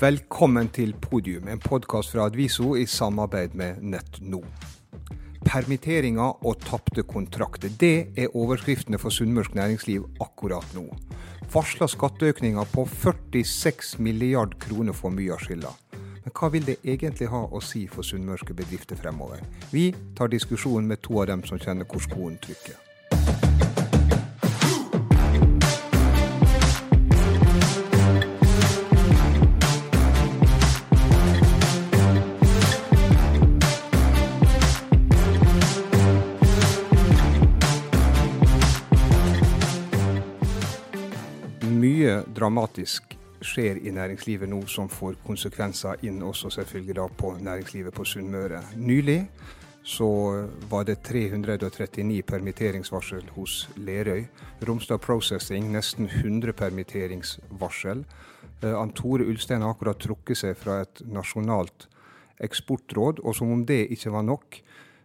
Velkommen til Podium, en podkast fra Adviso i samarbeid med NettNo. Permitteringer og tapte kontrakter, det er overskriftene for sunnmørsk næringsliv akkurat nå. Varsla skatteøkninger på 46 milliard kroner for mye av skylda. Men hva vil det egentlig ha å si for sunnmørske bedrifter fremover? Vi tar diskusjonen med to av dem som kjenner hvor skoen trykker. Dramatisk skjer i næringslivet nå som får konsekvenser inn også selvfølgelig da på næringslivet på Sunnmøre. Nylig så var det 339 permitteringsvarsel hos Lerøy. Romsdal Processing nesten 100 permitteringsvarsel. Eh, Ann Tore Ulstein har akkurat trukket seg fra et nasjonalt eksportråd, og som om det ikke var nok,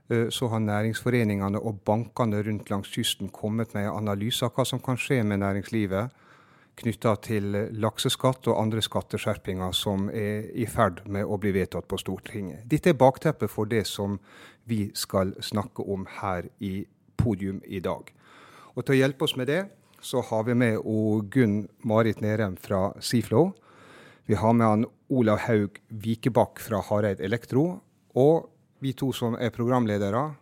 eh, så har næringsforeningene og bankene rundt langs kysten kommet med en analyse av hva som kan skje med næringslivet knytta til lakseskatt og andre skatteskjerpinger som er i ferd med å bli vedtatt på Stortinget. Dette er bakteppet for det som vi skal snakke om her i podium i dag. Og til å hjelpe oss med det, så har vi med Gunn Marit Nerem fra Seaflow. Vi har med han Olav Haug Vikebakk fra Hareid Elektro. Og vi to som er programledere,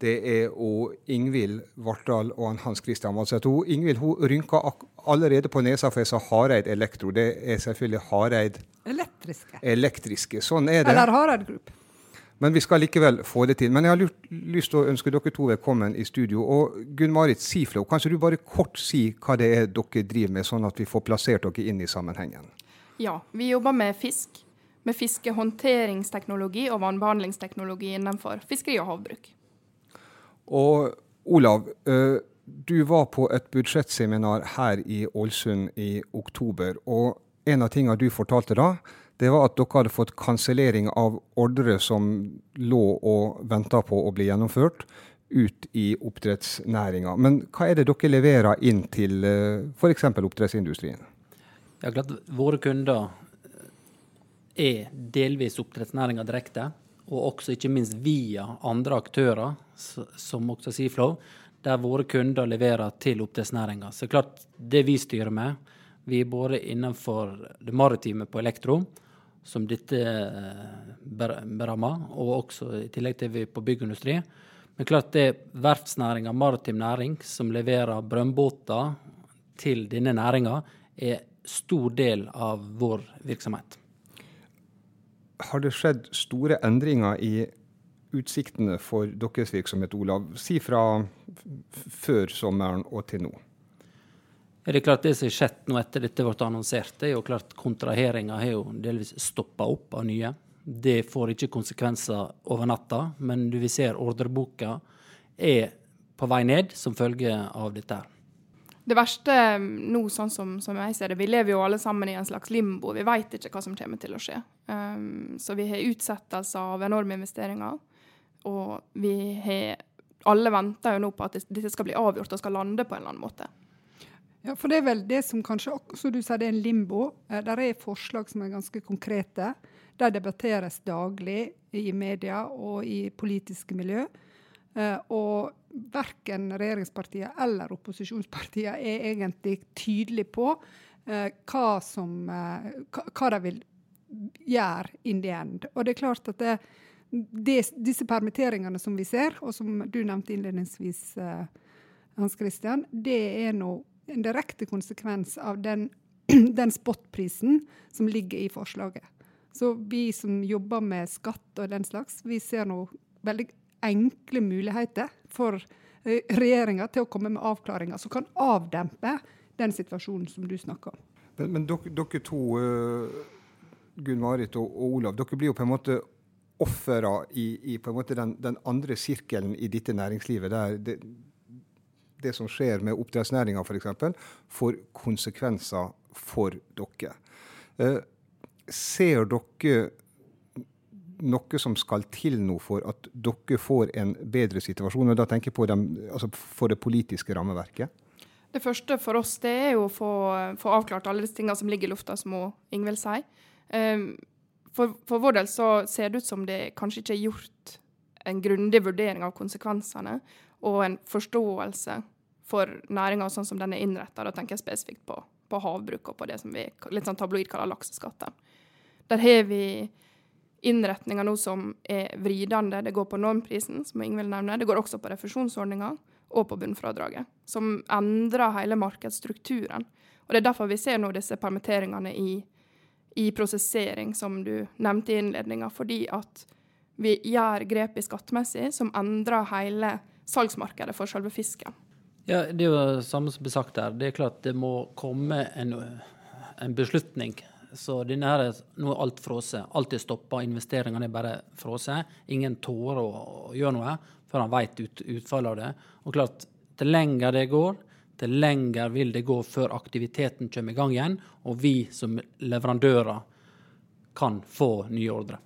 det er og Ingvild Vartdal og Hans Christian Madseth. Ingvild hun rynka allerede på nesa for jeg sa Hareid Elektro. Det er selvfølgelig Hareid Elektriske. Elektriske. Sånn er det. Eller Hareid Group. Men vi skal likevel få det til. Men jeg har lyst, lyst til å ønske dere to velkommen i studio. Og Gunn-Marit Siflo, kanskje du bare kort si hva det er dere driver med, sånn at vi får plassert dere inn i sammenhengen? Ja, vi jobber med fisk. Med fiskehåndteringsteknologi og vannbehandlingsteknologi innenfor fiskeri og havbruk. Og Olav, eh, du var på et budsjettseminar her i Ålesund i oktober. Og en av tingene du fortalte da, det var at dere hadde fått kansellering av ordre som lå og venta på å bli gjennomført, ut i oppdrettsnæringa. Men hva er det dere leverer inn til f.eks. oppdrettsindustrien? Ja, klart Våre kunder er delvis oppdrettsnæringa direkte, og også ikke minst via andre aktører, som også Seaflow, der våre kunder leverer til oppdrettsnæringa. Så klart, det vi styrer med, vi er både innenfor det maritime på elektro, som dette berammer, og også i tillegg til vi på byggindustri. Men klart det er verftsnæringa, maritim næring, som leverer brønnbåter til denne næringa, er stor del av vår virksomhet. Har det skjedd store endringer i utsiktene for deres virksomhet, Olav? Si fra før sommeren og til nå. Er det klart det som har skjedd nå etter dette ble annonsert, er jo klart kontraheringa har jo delvis stoppa opp av nye. Det får ikke konsekvenser over natta, men du ser se ordreboka er på vei ned som følge av dette. her. Det verste nå, sånn som, som, jeg ser det, vi lever jo alle sammen i en slags limbo. Vi vet ikke hva som kommer til å skje. Um, så vi har utsettelser av enorme investeringer. Og vi har Alle venter jo nå på at dette skal bli avgjort og skal lande på en eller annen måte. Ja, for det er vel det som kanskje også du sier det er en limbo. Eh, der er forslag som er ganske konkrete. De debatteres daglig i media og i politiske miljø. Eh, og verken regjeringspartiene eller opposisjonspartiene er egentlig tydelige på eh, hva, som, eh, hva, de vil gjøre in the end. Og det er klart at det, disse permitteringene som vi ser, og som du nevnte innledningsvis, Hans Christian, det er nå en direkte konsekvens av den, den spotprisen som ligger i forslaget. Så vi som jobber med skatt og den slags, vi ser nå veldig enkle muligheter for regjeringa til å komme med avklaringer som kan avdempe den situasjonen som du snakker om. Men, men dere, dere, to, uh, Gunn-Marit og, og, Olav, dere blir jo på en måte ofre i, i den, den, andre sirkelen i dette næringslivet. der det, det som skjer med oppdrettsnæringa f.eks., får konsekvenser for dere. Eh, ser dere noe som skal til nå for at dere får en bedre situasjon? og Da tenker jeg på dem, altså for det politiske rammeverket. Det første for oss det er jo å få, få avklart alle disse tingene som ligger i lufta, som Ingvild sier. Um, for, for, vår del så ser det ut som det kanskje ikke er gjort en grundig vurdering av konsekvensene og en forståelse for næringa sånn som den er innretta. Da tenker jeg spesifikt på, på, havbruk og på det som vi litt sånn tabloid kaller lakseskatten. Der har vi innretninger nå som er vridende. Det går på normprisen, som Ingvild nevner. Det går også på refusjonsordninga og på bunnfradraget, som endrer hele markedsstrukturen. Og Det er derfor vi ser nå disse permitteringene i, i prosessering, som du nevnte i innledninga. Fordi at vi gjør grep i skattemessig som endrer hele salgsmarkedet for selve fisken. Ja, Det er jo det samme som ble sagt der. Det er klart det må komme en, en beslutning. Så denne her, nå er alt frosset. Alt er stoppa, investeringene er bare frosset. Ingen tårer å, gjøre noe før han vet ut, utfallet av det. Og klart, til lenger det går, til lenger vil det gå før aktiviteten kommer i gang igjen, og vi som leverandører kan få nye ordre.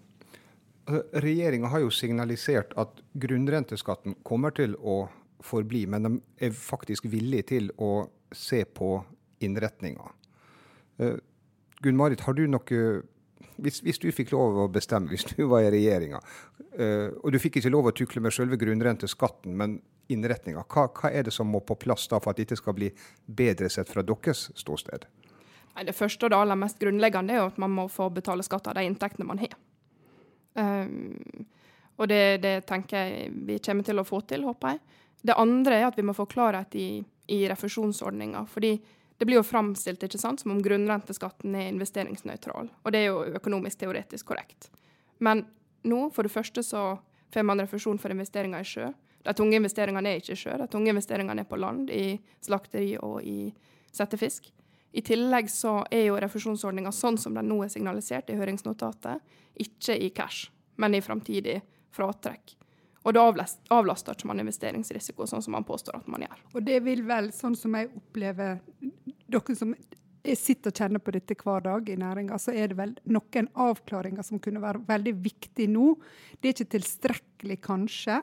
Altså, Regjeringa har jo signalisert at grunnrenteskatten kommer til å forbli, men de er faktisk villige til å se på innretninga. Uh, Gunn Marit, har du noe hvis, hvis, du fikk lov å bestemme, hvis du var i regjeringa, uh, og du fikk ikke lov å tukle med selve grunnrenteskatten, men innretninga, hva, hva, er det som må på plass da for at dette skal bli bedre sett fra deres ståsted? Det første og det aller mest grunnleggende er at man må få betale skatt av de inntektene man har. Um, og det, det, tenker jeg vi kommer til å få til, håper jeg. Det andre er at vi må få klarhet i, i refusjonsordninga. Fordi det blir jo framstilt ikke sant, som om grunnrenteskatten er investeringsnøytral. Og det er jo økonomisk teoretisk korrekt. Men nå, for det første, så får man refusjon for investeringer i sjø. De tunge investeringene er ikke i sjø, de tunge investeringene er på land, i slakteri og i settefisk. I tillegg så er jo refusjonsordninga sånn som den nå er signalisert i høringsnotatet, ikke i cash, men i framtidig fratrekk. Og da avlaster ikke man investeringsrisiko, sånn som man påstår at man gjør. Og det vil vel, sånn som jeg opplever dere som sitter og kjenner på dette hver dag i næringa, så er det vel noen avklaringer som kunne være veldig viktige nå. Det er ikke tilstrekkelig, kanskje,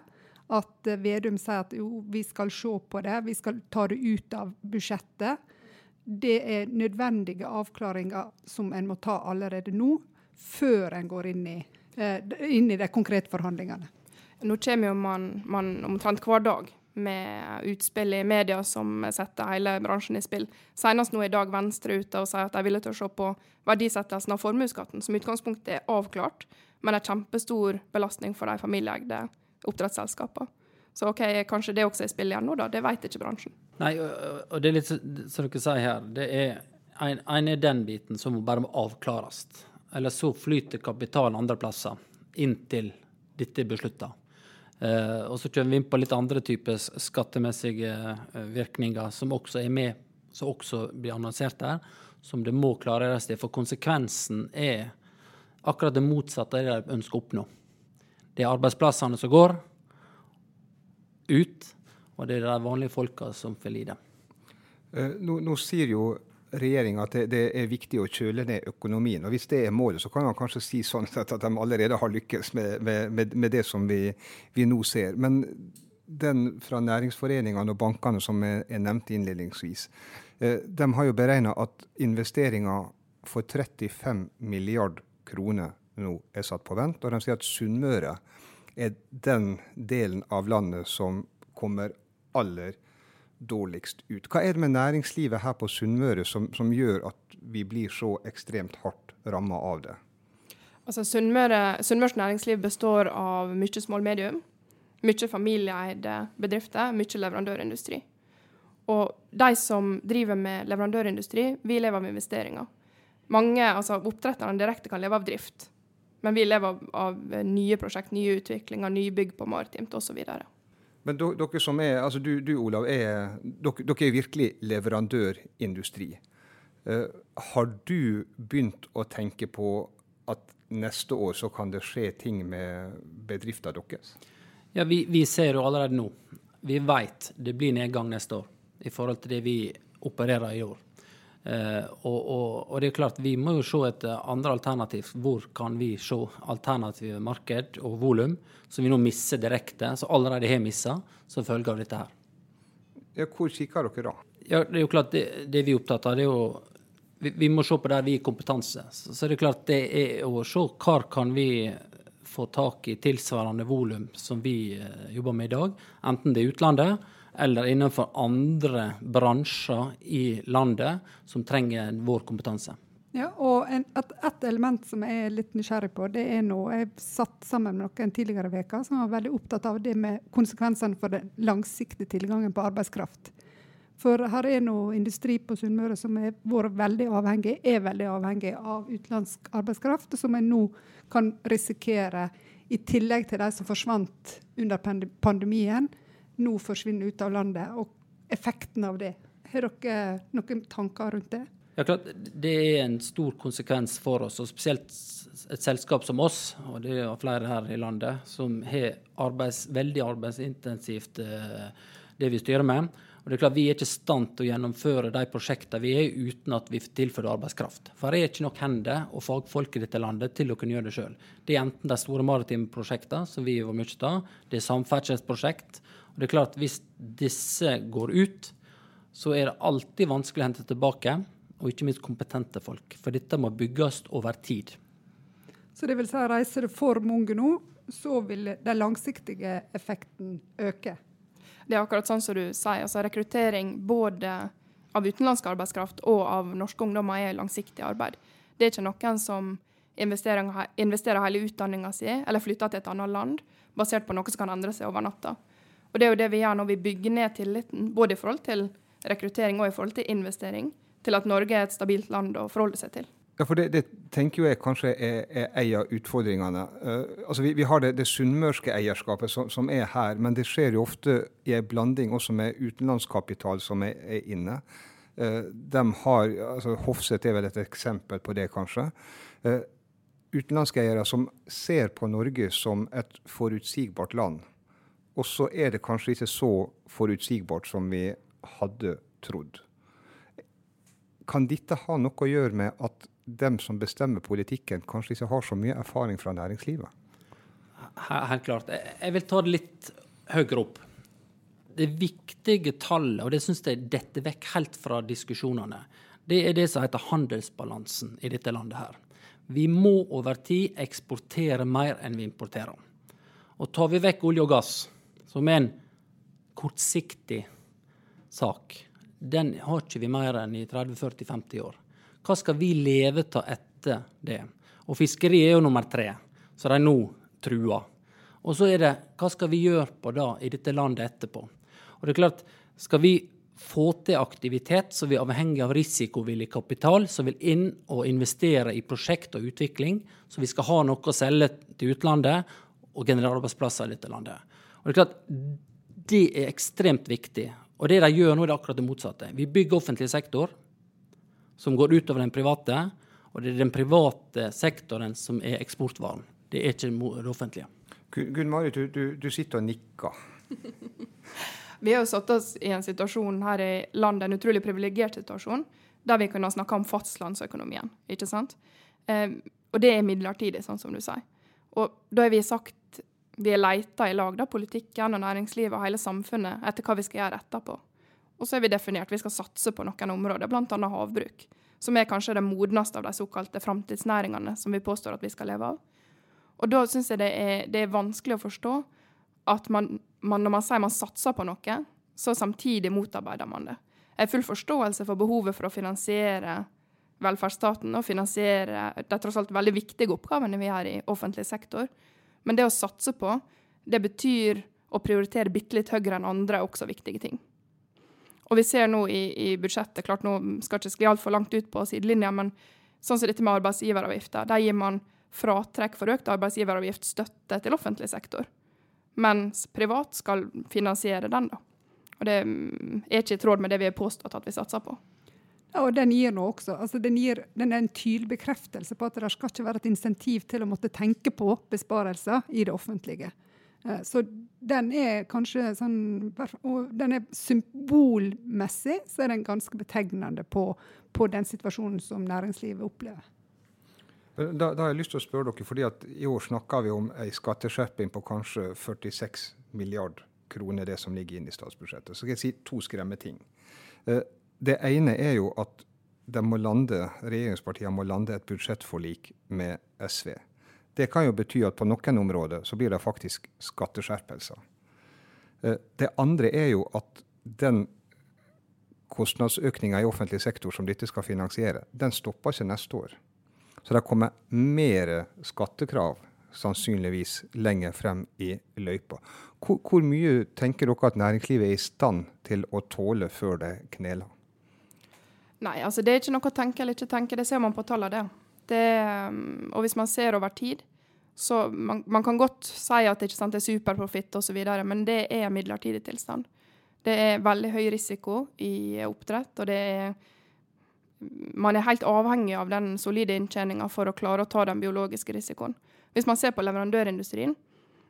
at Vedum sier at jo, vi skal se på det, vi skal ta det ut av budsjettet. Det er nødvendige avklaringer som en må ta allerede nå, før en går inn i, eh, inn i de konkrete forhandlingene. Nå kommer jo man, man omtrent hver dag med utspill i media som setter hele bransjen i spill. Senest nå i dag Venstre ute og sier at de er villige til å se på verdisettelsen av formuesskatten, som i utgangspunktet er avklart, men er kjempestor belastning for de familieeide oppdrettsselskapene. Så ok, kanskje det også er i spill igjen nå, da. Det vet ikke bransjen. Nei, og det er litt som dere sier her. det er en, en er den biten som bare må avklares. Eller så flyter kapitalen andre plasser inntil dette er beslutta. Uh, og så kommer vi inn på litt andre typer skattemessige uh, virkninger som også er med, som også blir annonsert der, som det må klargjøres til. For konsekvensen er akkurat det motsatte av det de ønsker å oppnå. Det er arbeidsplassene som går ut, og det er de vanlige folka som får lide. Uh, nå, nå sier jo regjeringa at det, er viktig å kjøle ned økonomien. Og Hvis det er målet, så kan man kanskje si sånn at, de allerede har lykkes med, med, med det som vi, vi, nå ser. Men den fra næringsforeningene og bankene som er nevnt innledningsvis, eh, de har jo beregna at investeringer for 35 milliard kroner nå er satt på vent. Og de sier at Sunnmøre er den delen av landet som kommer aller dårligst ut. Hva er det med næringslivet her på Sunnmøre som, som gjør at vi blir så ekstremt hardt ramma av det? Altså Sunnmørs næringsliv består av mye small medium, mye familieeide bedrifter, mye leverandørindustri. Og de som driver med leverandørindustri, vi lever av investeringer. Mange, altså Oppdretterne direkte kan leve av drift, men vi lever av, av nye prosjekt, nye utviklinger, nye bygg på maritimt osv. Men dere som er, altså du, du Olav, er, dere, er virkelig leverandørindustri. Uh, har du begynt å tenke på at neste år så kan det skje ting med bedriften deres? Ja, vi, vi ser jo allerede nå. Vi vet det blir nedgang neste år i forhold til det vi opererer i år. Uh, og, og, og, det er klart, vi må jo se etter andre alternativ. Hvor kan vi se alternative marked og volum som vi nå mister direkte, som allerede har mista som følge av dette her. Ja, hvor kikker dere da? Ja, det er jo klart, det, det vi er opptatt av, det er jo vi, vi, må se på der vi har kompetanse. Så, så det er klart det er å se hvor kan vi få tak i tilsvarende volum som vi uh, jobber med i dag. Enten det er utlandet eller innenfor andre bransjer i landet som trenger vår kompetanse. Ja, og en, et, et, element som jeg er litt nysgjerrig på, det er nå Jeg satt sammen med noen tidligere uker som var veldig opptatt av det med konsekvensene for den langsiktige tilgangen på arbeidskraft. For her er nå industri på Sunnmøre som vært veldig avhengig, er veldig avhengig av utenlandsk arbeidskraft, som en nå kan risikere, i tillegg til de som forsvant under pandemien, nå forsvinner ut av landet. Og effekten av det. Har dere noen tanker rundt det? Ja, klart, Det er en stor konsekvens for oss, og spesielt et selskap som oss, og det er flere her i landet, som har arbeids, veldig arbeidsintensivt eh, det vi styrer med. Og det er klart Vi er ikke i stand til å gjennomføre de prosjektene vi er uten at vi tilfører arbeidskraft. For det er ikke nok hender og fagfolk i dette landet til å kunne gjøre det sjøl. Det er enten de store maritime prosjektene, som vi har mye av, det er samferdselsprosjekt. Og det er klart Hvis disse går ut, så er det alltid vanskelig å hente tilbake og ikke minst kompetente folk. For dette må bygges over tid. Så det vil si reiser det for mange nå, så vil den langsiktige effekten øke? Det er akkurat sånn som du sier. altså Rekruttering både av utenlandsk arbeidskraft og av norske ungdommer er langsiktig arbeid. Det er ikke noen som investerer, investerer hele utdanninga si eller flytter til et annet land basert på noe som kan endre seg over natta. Og Det er jo det vi gjør når vi bygger ned tilliten, både i forhold til rekruttering og i forhold til investering til at Norge er et stabilt land å forholde seg til. Ja, for Det, det tenker jeg kanskje er, er en av utfordringene. Uh, altså vi, vi, har det, det sunnmørske eierskapet som, som, er her, men det skjer jo ofte i en blanding også med utenlandskapital som er, er inne. Uh, de har, altså Hofseth er vel et eksempel på det, kanskje. Uh, utenlandske eiere som ser på Norge som et forutsigbart land. Og så er det kanskje ikke så forutsigbart som vi hadde trodd. Kan dette ha noe å gjøre med at dem som bestemmer politikken, kanskje ikke har så mye erfaring fra næringslivet? Helt klart. Jeg vil ta det litt høyere opp. Det viktige tallet, og det syns jeg detter vekk helt fra diskusjonene, det er det som heter handelsbalansen i dette landet her. Vi må over tid eksportere mer enn vi importerer. Og tar vi vekk olje og gass, som er en kortsiktig sak, den har ikke vi mer enn i 30-40-50 år. Hva skal vi leve av etter det? Og fiskeri er jo nummer tre, så de nå truer. Og så er det hva skal vi gjøre på da i dette landet etterpå? Og det er klart, skal vi få til aktivitet, så vi er avhengig av risikovillig kapital som vil inn og investere i prosjekt og utvikling, så vi skal ha noe å selge til utlandet og generere arbeidsplasser i dette landet. Og Det er klart, det er ekstremt viktig. Og det de gjør nå, er akkurat det motsatte. Vi bygger offentlig sektor som går utover den private, og det er den private sektoren som er eksportvaren. Det er ikke det offentlige. Gunn Marit, du, du, du, sitter og nikker. vi har jo satt oss i en situasjon her i landet, en utrolig privilegert situasjon, der vi kunne snakke om fastlandsøkonomien. ikke sant? Eh, og det er midlertidig, sånn som du sier. Og da har vi sagt vi har leita i lag, da, politikken og næringslivet og hele samfunnet, etter hva vi skal gjøre etterpå. Og så har vi definert vi skal satse på noen områder, bl.a. havbruk. Som er kanskje det modneste av de såkalte framtidsnæringene som vi påstår at vi skal leve av. Og da syns jeg det er, det er, vanskelig å forstå at man, man, når man sier man satser på noe, så samtidig motarbeider man det. Jeg har full forståelse for behovet for å finansiere velferdsstaten og finansiere de tross alt veldig viktige oppgavene vi har i offentlig sektor. Men det å satse på, det betyr å prioritere bitte litt høyere enn andre også viktige ting. Og vi ser nå i, i budsjettet, klart nå skal ikke skli altfor langt ut på sidelinja, men sånn som dette med arbeidsgiveravgifter, der gir man fratrekk for økt arbeidsgiveravgiftstøtte til offentlig sektor. Mens privat skal finansiere den, da. Og det er ikke i tråd med det vi har påstått at vi satser på. Og den gir noe også. Altså, den, gir, den er en tydelig bekreftelse på at det skal ikke være et insentiv til å måtte tenke på besparelser i det offentlige. Eh, så den er kanskje sånn Og den er symbolmessig så er den ganske betegnende på, på den situasjonen som næringslivet opplever. Da, da, har jeg lyst til å spørre dere, fordi at I år snakker vi om en skatteskjerping på kanskje 46 milliard kroner, det som ligger inne i statsbudsjettet. Så skal jeg si to skremmeting. Det ene er jo at lande, regjeringspartiene må lande et budsjettforlik med SV. Det kan jo bety at på noen områder så blir det faktisk skatteskjerpelser. Eh, det andre er jo at den kostnadsøkninga i offentlig sektor som dette skal finansiere, den stopper ikke neste år. Så det kommer mer skattekrav sannsynligvis lenger frem i løypa. Hvor, hvor, mye tenker dere at næringslivet er i stand til å tåle før det kneler? Nei, altså det er ikke noe å tenke eller ikke tenke, det ser man på tallene. det. Det, um, og hvis man ser over tid, så man, man kan godt si at det, sant, det er superprofitt osv., men det er midlertidig tilstand. Det er veldig høy risiko i oppdrett, og det er man er helt avhengig av den solide inntjeninga for å klare å ta den biologiske risikoen. Hvis man ser på leverandørindustrien,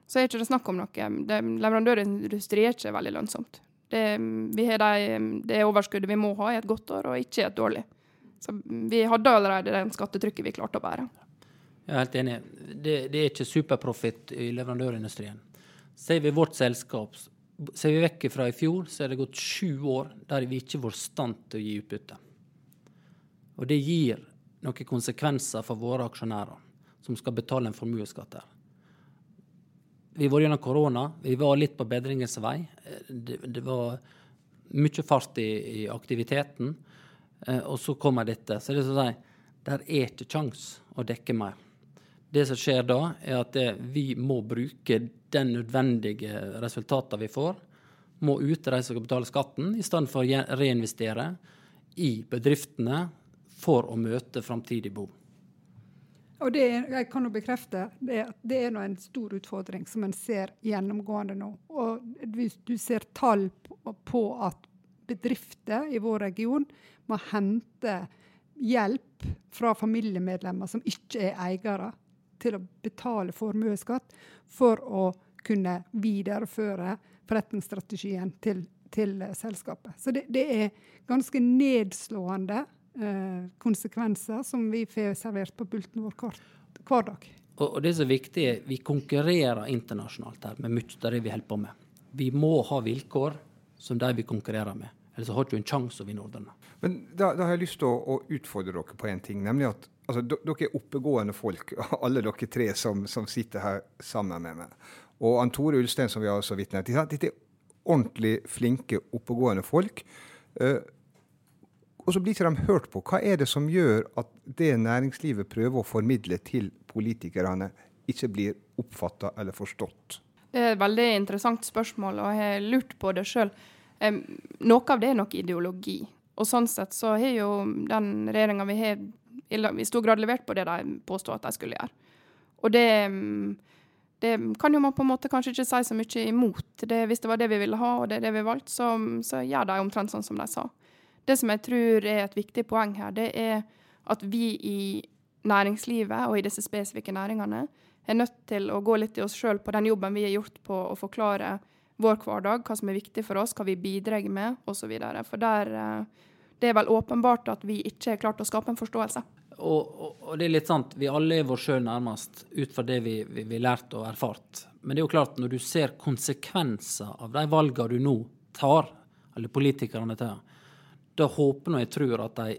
så er det ikke snakk om noe. Det, leverandørindustri er ikke veldig lønnsomt. Det, vi har de, det overskuddet vi må ha i et godt år, og ikke i et dårlig. Så vi hadde allerede den skattetrykket vi klarte å bære. Jeg er helt enig. Det, det er ikke superprofitt i leverandørindustrien. Ser vi vårt selskap, ser vi vekk fra i fjor, så er det gått sju år der vi ikke var i stand til å gi utbytte. Og det gir noen konsekvenser for våre aksjonærer, som skal betale en formuesskatt her. Vi var gjennom korona. Vi var litt på bedringens vei. Det, det var mye fart i, i aktiviteten. Eh, og så kommer dette. Så det er sånn at der er ikke kjangs å dekke mer. Det som skjer da, er at det, vi må bruke den nødvendige resultatene vi får. Må ut som skal betale skatten, i stedet for å reinvestere i bedriftene for å møte framtidig behov. Og det jeg kan jo bekrefte det, det er en stor utfordring som en ser gjennomgående nå. Og hvis du ser tall på, på at bedrifter i vår region må hente hjelp fra familiemedlemmer som ikke er eiere, til å betale formuesskatt for å kunne videreføre forretningsstrategien til, til selskapet. Så det, det, er ganske nedslående eh, konsekvenser som vi får servert på bulten vår hver, hver dag. Og, og, det som er viktig, er vi konkurrerer internasjonalt her med mye av det vi holder på med. Vi må ha vilkår som de vi konkurrerer med. Ellers har du ikke en sjanse å vinne ordrene. Men da, da, har jeg lyst til å, å, utfordre dere på en ting. nemlig at altså, Dere er oppegående folk, alle dere tre som, som, sitter her sammen med meg. Og Ann Tore Ulstein, som vi har så vidt nevnt. Dette er ordentlig flinke, oppegående folk. Uh, og så blir ikke de hørt på. Hva er det som gjør at det næringslivet prøver å formidle til politikerne, ikke blir oppfatta eller forstått? Det er et veldig interessant spørsmål, og jeg har lurt på det sjøl. Um, noe av det er nok ideologi. Og sånn sett så har jo den regjeringa vi har, i stor grad levert på det de påstod at de skulle gjøre. Og det, det, kan jo man på en måte kanskje ikke si så mye imot. Det, hvis det var det vi ville ha, og det er det vi valgte, så, så gjør de omtrent sånn som de sa. Det som jeg tror er et viktig poeng her, det er at vi i næringslivet og i disse spesifikke næringene er nødt til å gå litt i oss sjøl på den jobben vi har gjort på å forklare vår hverdag, hva som er viktig for oss, hva vi bidrar med osv. For der, eh, det er vel åpenbart at vi ikke har klart å skape en forståelse. Og, og, og det er litt sant, vi alle er vår sjøl nærmest ut fra det vi har lært og erfart. Men det er jo klart, når du ser konsekvenser av de valgene du nå tar, eller politikerne tar, da håper jeg tror at de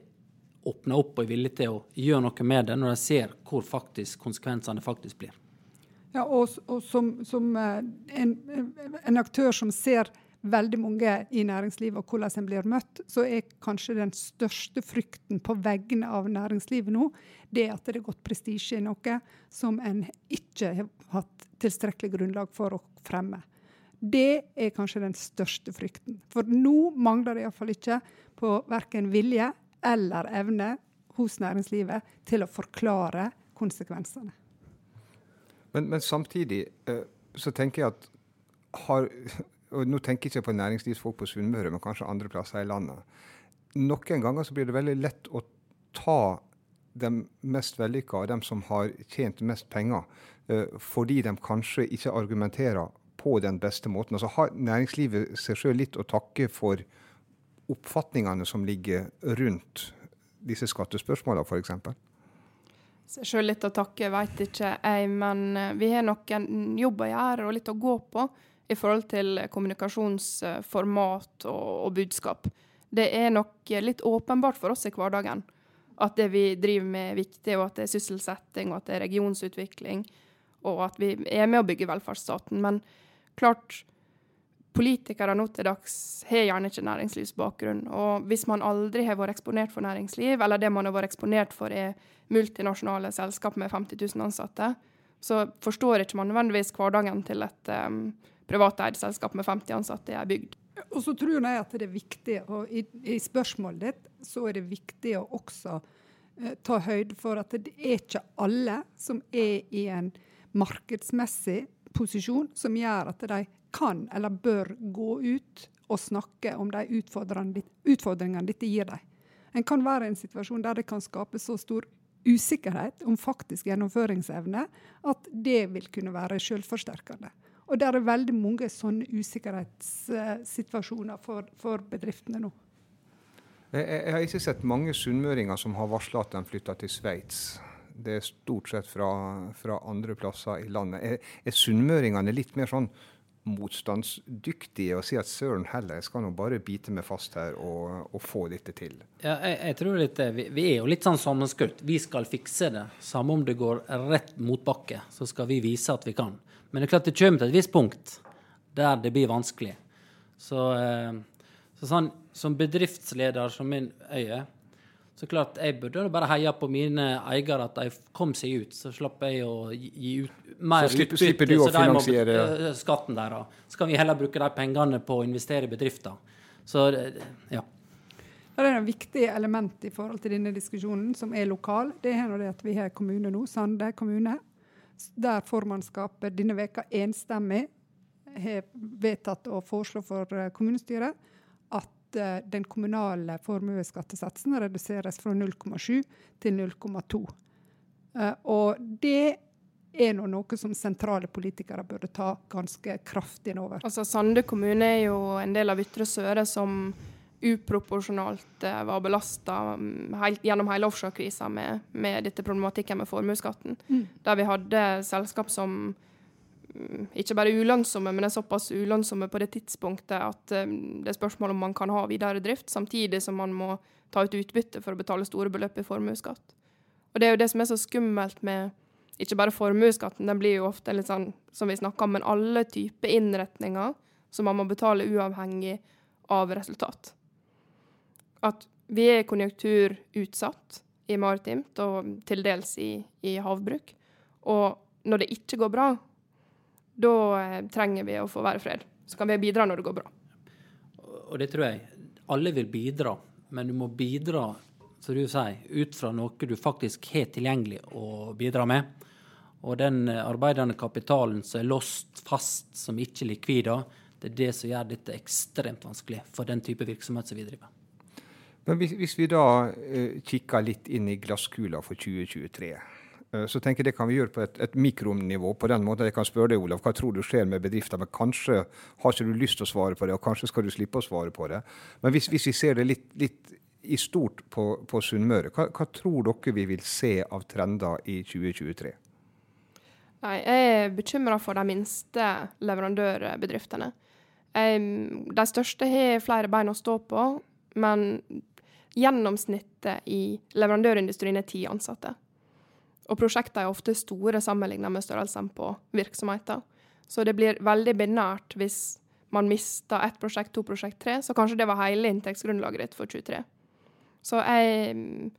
åpner opp og er villige til å gjøre noe med det, når de ser hvor faktisk konsekvensene faktisk blir. Ja, og, og som, som eh, en, en, aktør som ser veldig mange i næringslivet og hvordan en blir møtt, så er kanskje den største frykten på vegne av næringslivet nå, det at det er gått prestisje i noe som en ikke har hatt tilstrekkelig grunnlag for å fremme. Det er kanskje den største frykten. For nå mangler det iallfall ikke på verken vilje eller evne hos næringslivet til å forklare konsekvensene. Men, men samtidig eh, så tenker jeg at har, og Nå tenker jeg ikke på næringslivsfolk på Sunnmøre, men kanskje andre plasser i landet. Noen ganger så blir det veldig lett å ta de mest vellykka og dem som har tjent mest penger, eh, fordi de kanskje ikke argumenterer på den beste måten. Altså Har næringslivet seg sjøl litt å takke for oppfatningene som ligger rundt disse skattespørsmålene, f.eks.? seg sjøl litt å takke, veit ikke jeg. Men eh, vi har nok en jobb å gjøre og litt å gå på i forhold til kommunikasjonsformat og, og budskap. Det er nok litt åpenbart for oss i hverdagen at det vi driver med, er viktig, og at det er sysselsetting, og at det er regionsutvikling, og at vi er med å bygge velferdsstaten. Men klart, politikere nå til dags har gjerne ikke næringslivsbakgrunn. Og hvis man aldri har vært eksponert for næringsliv, eller det man har vært eksponert for er multinasjonale selskap med 50 000 ansatte, så forstår ikke man nødvendigvis hverdagen til et um, privateid selskap med 50 ansatte i ei bygd. Og så tror jeg at det er viktig, og i, i spørsmålet ditt så er det viktig å også eh, ta høyde for at det er ikke alle som er i en markedsmessig posisjon som gjør at de kan eller bør gå ut og snakke om de utfordringene dette gir dem. En kan være i en situasjon der det kan skape så stor usikkerhet om faktisk gjennomføringsevne at det vil kunne være selvforsterkende. Og det er veldig mange sånne usikkerhetssituasjoner for, for bedriftene nå. Jeg, jeg, har ikke sett mange sunnmøringer som har varsla at de flytter til Sveits. Det er stort sett fra, fra andre plasser i landet. Er, er sunnmøringene litt mer sånn motstandsdyktige og si at søren heller, jeg skal nå bare bite meg fast her og, og få dette til? Ja, jeg, jeg tror litt, vi, vi, er jo litt sånn sammenskutt. Vi skal fikse det. Samme om det går rett motbakke, så skal vi vise at vi kan. Men det er klart det kommer til et visst punkt der det blir vanskelig. Så, eh, så sånn, som bedriftsleder som min øye, så klart jeg burde bare heie på mine eiere at de kom seg ut. Så slapp jeg å gi ut mer så slipper, utbytte. Slipper du å finansiere må, skatten der, da. Så kan vi heller bruke de pengene på å investere i bedrifter. Så ja. Det er et viktig element i forhold til denne diskusjonen, som er lokal. Det er det at vi har kommune nå, Sande kommune, der formannskapet denne veka enstemmig har vedtatt å foreslå for eh, kommunestyret at uh, den kommunale formuesskattesatsen reduseres fra 0,7 til 0,2. Uh, og det er nå noe som sentrale politikere burde ta ganske kraftig over. Altså Sande kommune er jo en del av Ytre Søre som uproporsjonalt uh, var belasta mm, gjennom hele offshorekrisa med, med dette problematikken med formuesskatten. Mm. Der vi hadde selskap som ikke bare ulønnsomme, men er såpass ulønnsomme på det tidspunktet at um, det er spørsmål om man kan ha videre drift, samtidig som man må ta ut utbytte for å betale store beløp i formuesskatt. Og det er jo det som er så skummelt med ikke bare formuesskatten, den blir jo ofte litt sånn som vi snakker om, men alle typer innretninger som man må betale uavhengig av resultat at vi er konjunkturutsatt i maritimt og til dels i, i havbruk. Og når det ikke går bra, da eh, trenger vi å få være fred. Så kan vi bidra når det går bra. Og det tror jeg. Alle vil bidra, men du må bidra som du sier, ut fra noe du faktisk har tilgjengelig å bidra med. Og den eh, arbeidende kapitalen som er låst fast, som ikke er likvida, det er det som gjør dette ekstremt vanskelig for den type virksomhet som vi driver. Men hvis, hvis vi da eh, kikker litt inn i glasskula for 2023, eh, så tenker jeg det kan vi gjøre på et, et mikronivå. på den måten Jeg kan spørre deg, Olav, hva tror du skjer med bedrifter? Men kanskje har ikke du lyst til å svare på det, og kanskje skal du slippe å svare på det. Men hvis, hvis vi ser det litt, litt i stort på, på Sunnmøre, hva, hva, tror dere vi vil se av trender i 2023? Nei, Jeg er bekymra for de minste leverandørbedriftene. De største har flere bein å stå på, men Gjennomsnittet i leverandørindustrien er ti ansatte. Og prosjekter er ofte store sammenlignet med størrelsen på virksomheten. Så det blir veldig binært hvis man mister ett prosjekt, to prosjekt, tre. Så kanskje det var hele inntektsgrunnlaget ditt for 23. Så jeg mm,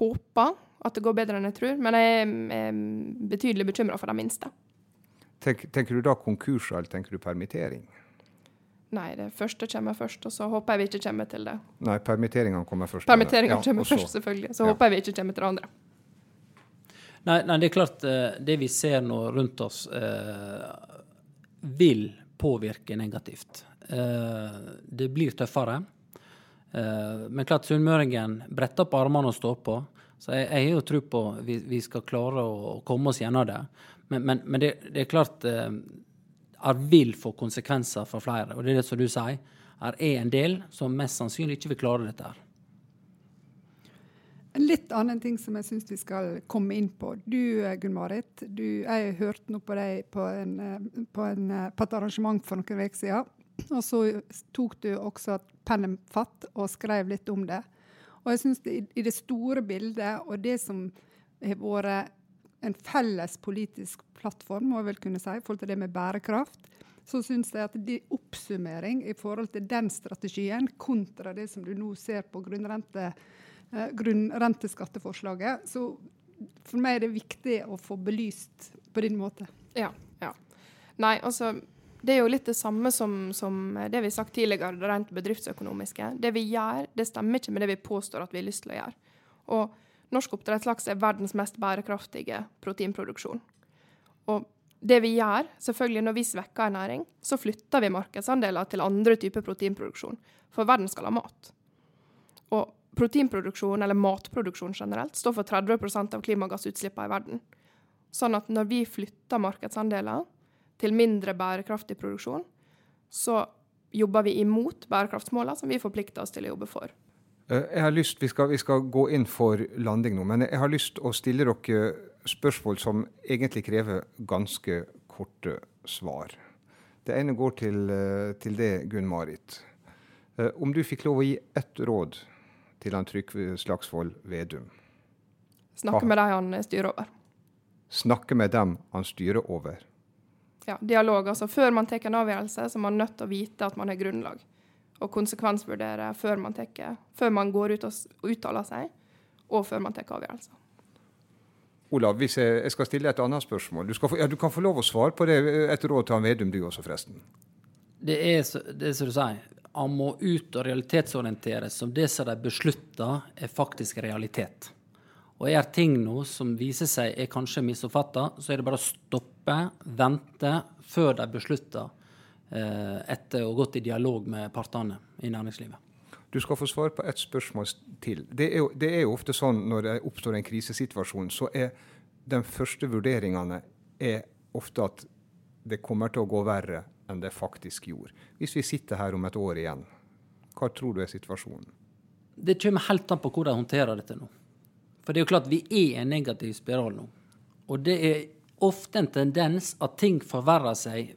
håper at det går bedre enn jeg tror, men jeg er betydelig bekymra for de minste. Tenk, tenker du da konkurs, eller tenker du permittering? Nei, det første kommer først, og så håper jeg vi ikke kommer til det. Nei, permitteringene kommer først. Permitteringene ja, kommer først, selvfølgelig. Så ja. håper jeg vi ikke kommer til det andre. Nei, nei, det er klart eh, det vi ser nå rundt oss, eh, vil påvirke negativt. Eh, det blir tøffere. Eh, men klart sunnmøringen bretter opp armene og står på. Så jeg, jeg har jo tro på vi, vi skal klare å, komme oss gjennom det. Men, men, men det, det, er klart eh, vil få konsekvenser for flere. Og det er det som du sier, her er en del som mest sannsynlig ikke vil klare dette. her. En litt annen ting som jeg syns vi skal komme inn på. Du Gunn-Marit, jeg hørte nå på deg på, en, på, en, på, et arrangement for noen uker siden. Og så tok du også pennen fatt og skrev litt om det. Og jeg synes det, I det store bildet og det som har vært en felles politisk plattform, må jeg vel kunne si, i forhold til det med bærekraft, så syns jeg at de oppsummering i forhold til den strategien kontra det som du nå ser på grunnrente, eh, grunnrenteskatteforslaget, så for meg er det viktig å få belyst på din måte. Ja. ja. Nei, altså det er jo litt det samme som, som det vi har sagt tidligere, det rent bedriftsøkonomiske. Det vi gjør, det stemmer ikke med det vi påstår at vi har lyst til å gjøre. Og norsk oppdrettslaks er verdens mest bærekraftige proteinproduksjon. Og det vi gjør, selvfølgelig når vi svekker en næring, så flytter vi markedsandeler til andre typer proteinproduksjon. For verden skal ha mat. Og proteinproduksjon, eller matproduksjon generelt, står for 30% av klimagassutslippene i verden. Sånn at når vi flytter markedsandeler til mindre bærekraftig produksjon, så jobber vi imot bærekraftsmålene som vi forplikter oss til å jobbe for. Eh, jeg har lyst, vi skal, vi skal, gå inn for landing nå, men jeg har lyst å stille dere spørsmål som egentlig krever ganske korte svar. Det ene går til, eh, til det, Gunn Marit. Eh, om du fikk lov å gi ett råd til han Trygve Slagsvold Vedum Snakke med de han styrer over. Snakke med dem han styrer over? Ja, dialog. Altså før man tar en avgjørelse, så er man nødt til å vite at man har grunnlag og konsekvensvurdere før man, teker, før man går ut og uttaler seg, og før man tar avgjørelser. Olav, hvis jeg, jeg, skal stille et annet spørsmål. Du, få, ja, du, kan få lov å svare på det etter råd til han Vedum, du også, forresten. Det er, det er som du sier. Han må ut og realitetsorienteres som det som de beslutter, er faktisk realitet. Og er ting nå som viser seg er kanskje misoppfatta, så er det bare å stoppe, vente, før de beslutter Eh, etter å ha gått i dialog med partene i næringslivet. Du skal få svare på ett spørsmål til. Det er, jo, det er, jo, ofte sånn når det oppstår en krisesituasjon, så er de første vurderingene er ofte at det kommer til å gå verre enn det faktisk gjorde. Hvis vi sitter her om et år igjen, hva tror du er situasjonen? Det kommer helt an på hvordan de håndterer dette nå. For det er jo klart vi er i en negativ spiral nå. Og det er ofte en tendens at ting forverrer seg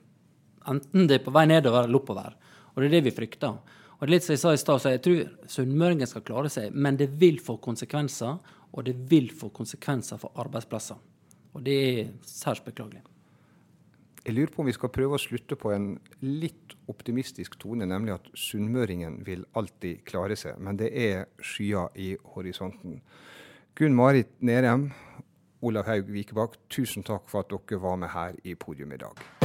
Enten det er på vei nedover eller oppover. Og det er det vi frykter. Og det er litt som jeg sa i stad, så jeg tror sunnmøringen skal klare seg, men det vil få konsekvenser. Og det vil få konsekvenser for arbeidsplasser. Og det er særs beklagelig. Jeg lurer på om vi skal prøve å slutte på en litt optimistisk tone, nemlig at sunnmøringen vil alltid klare seg. Men det er skyer i horisonten. Gunn Marit Nerem, Olav Haug Vikebakk, tusen takk for at dere var med her i podium i dag.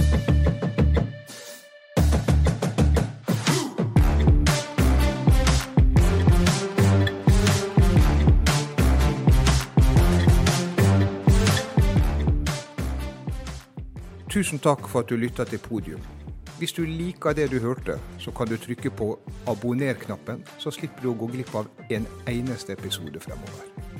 Tusen takk for at du lytta til Podium. Hvis du liker det du hørte, så kan du trykke på abonner-knappen, så slipper du å gå glipp av en eneste episode fremover.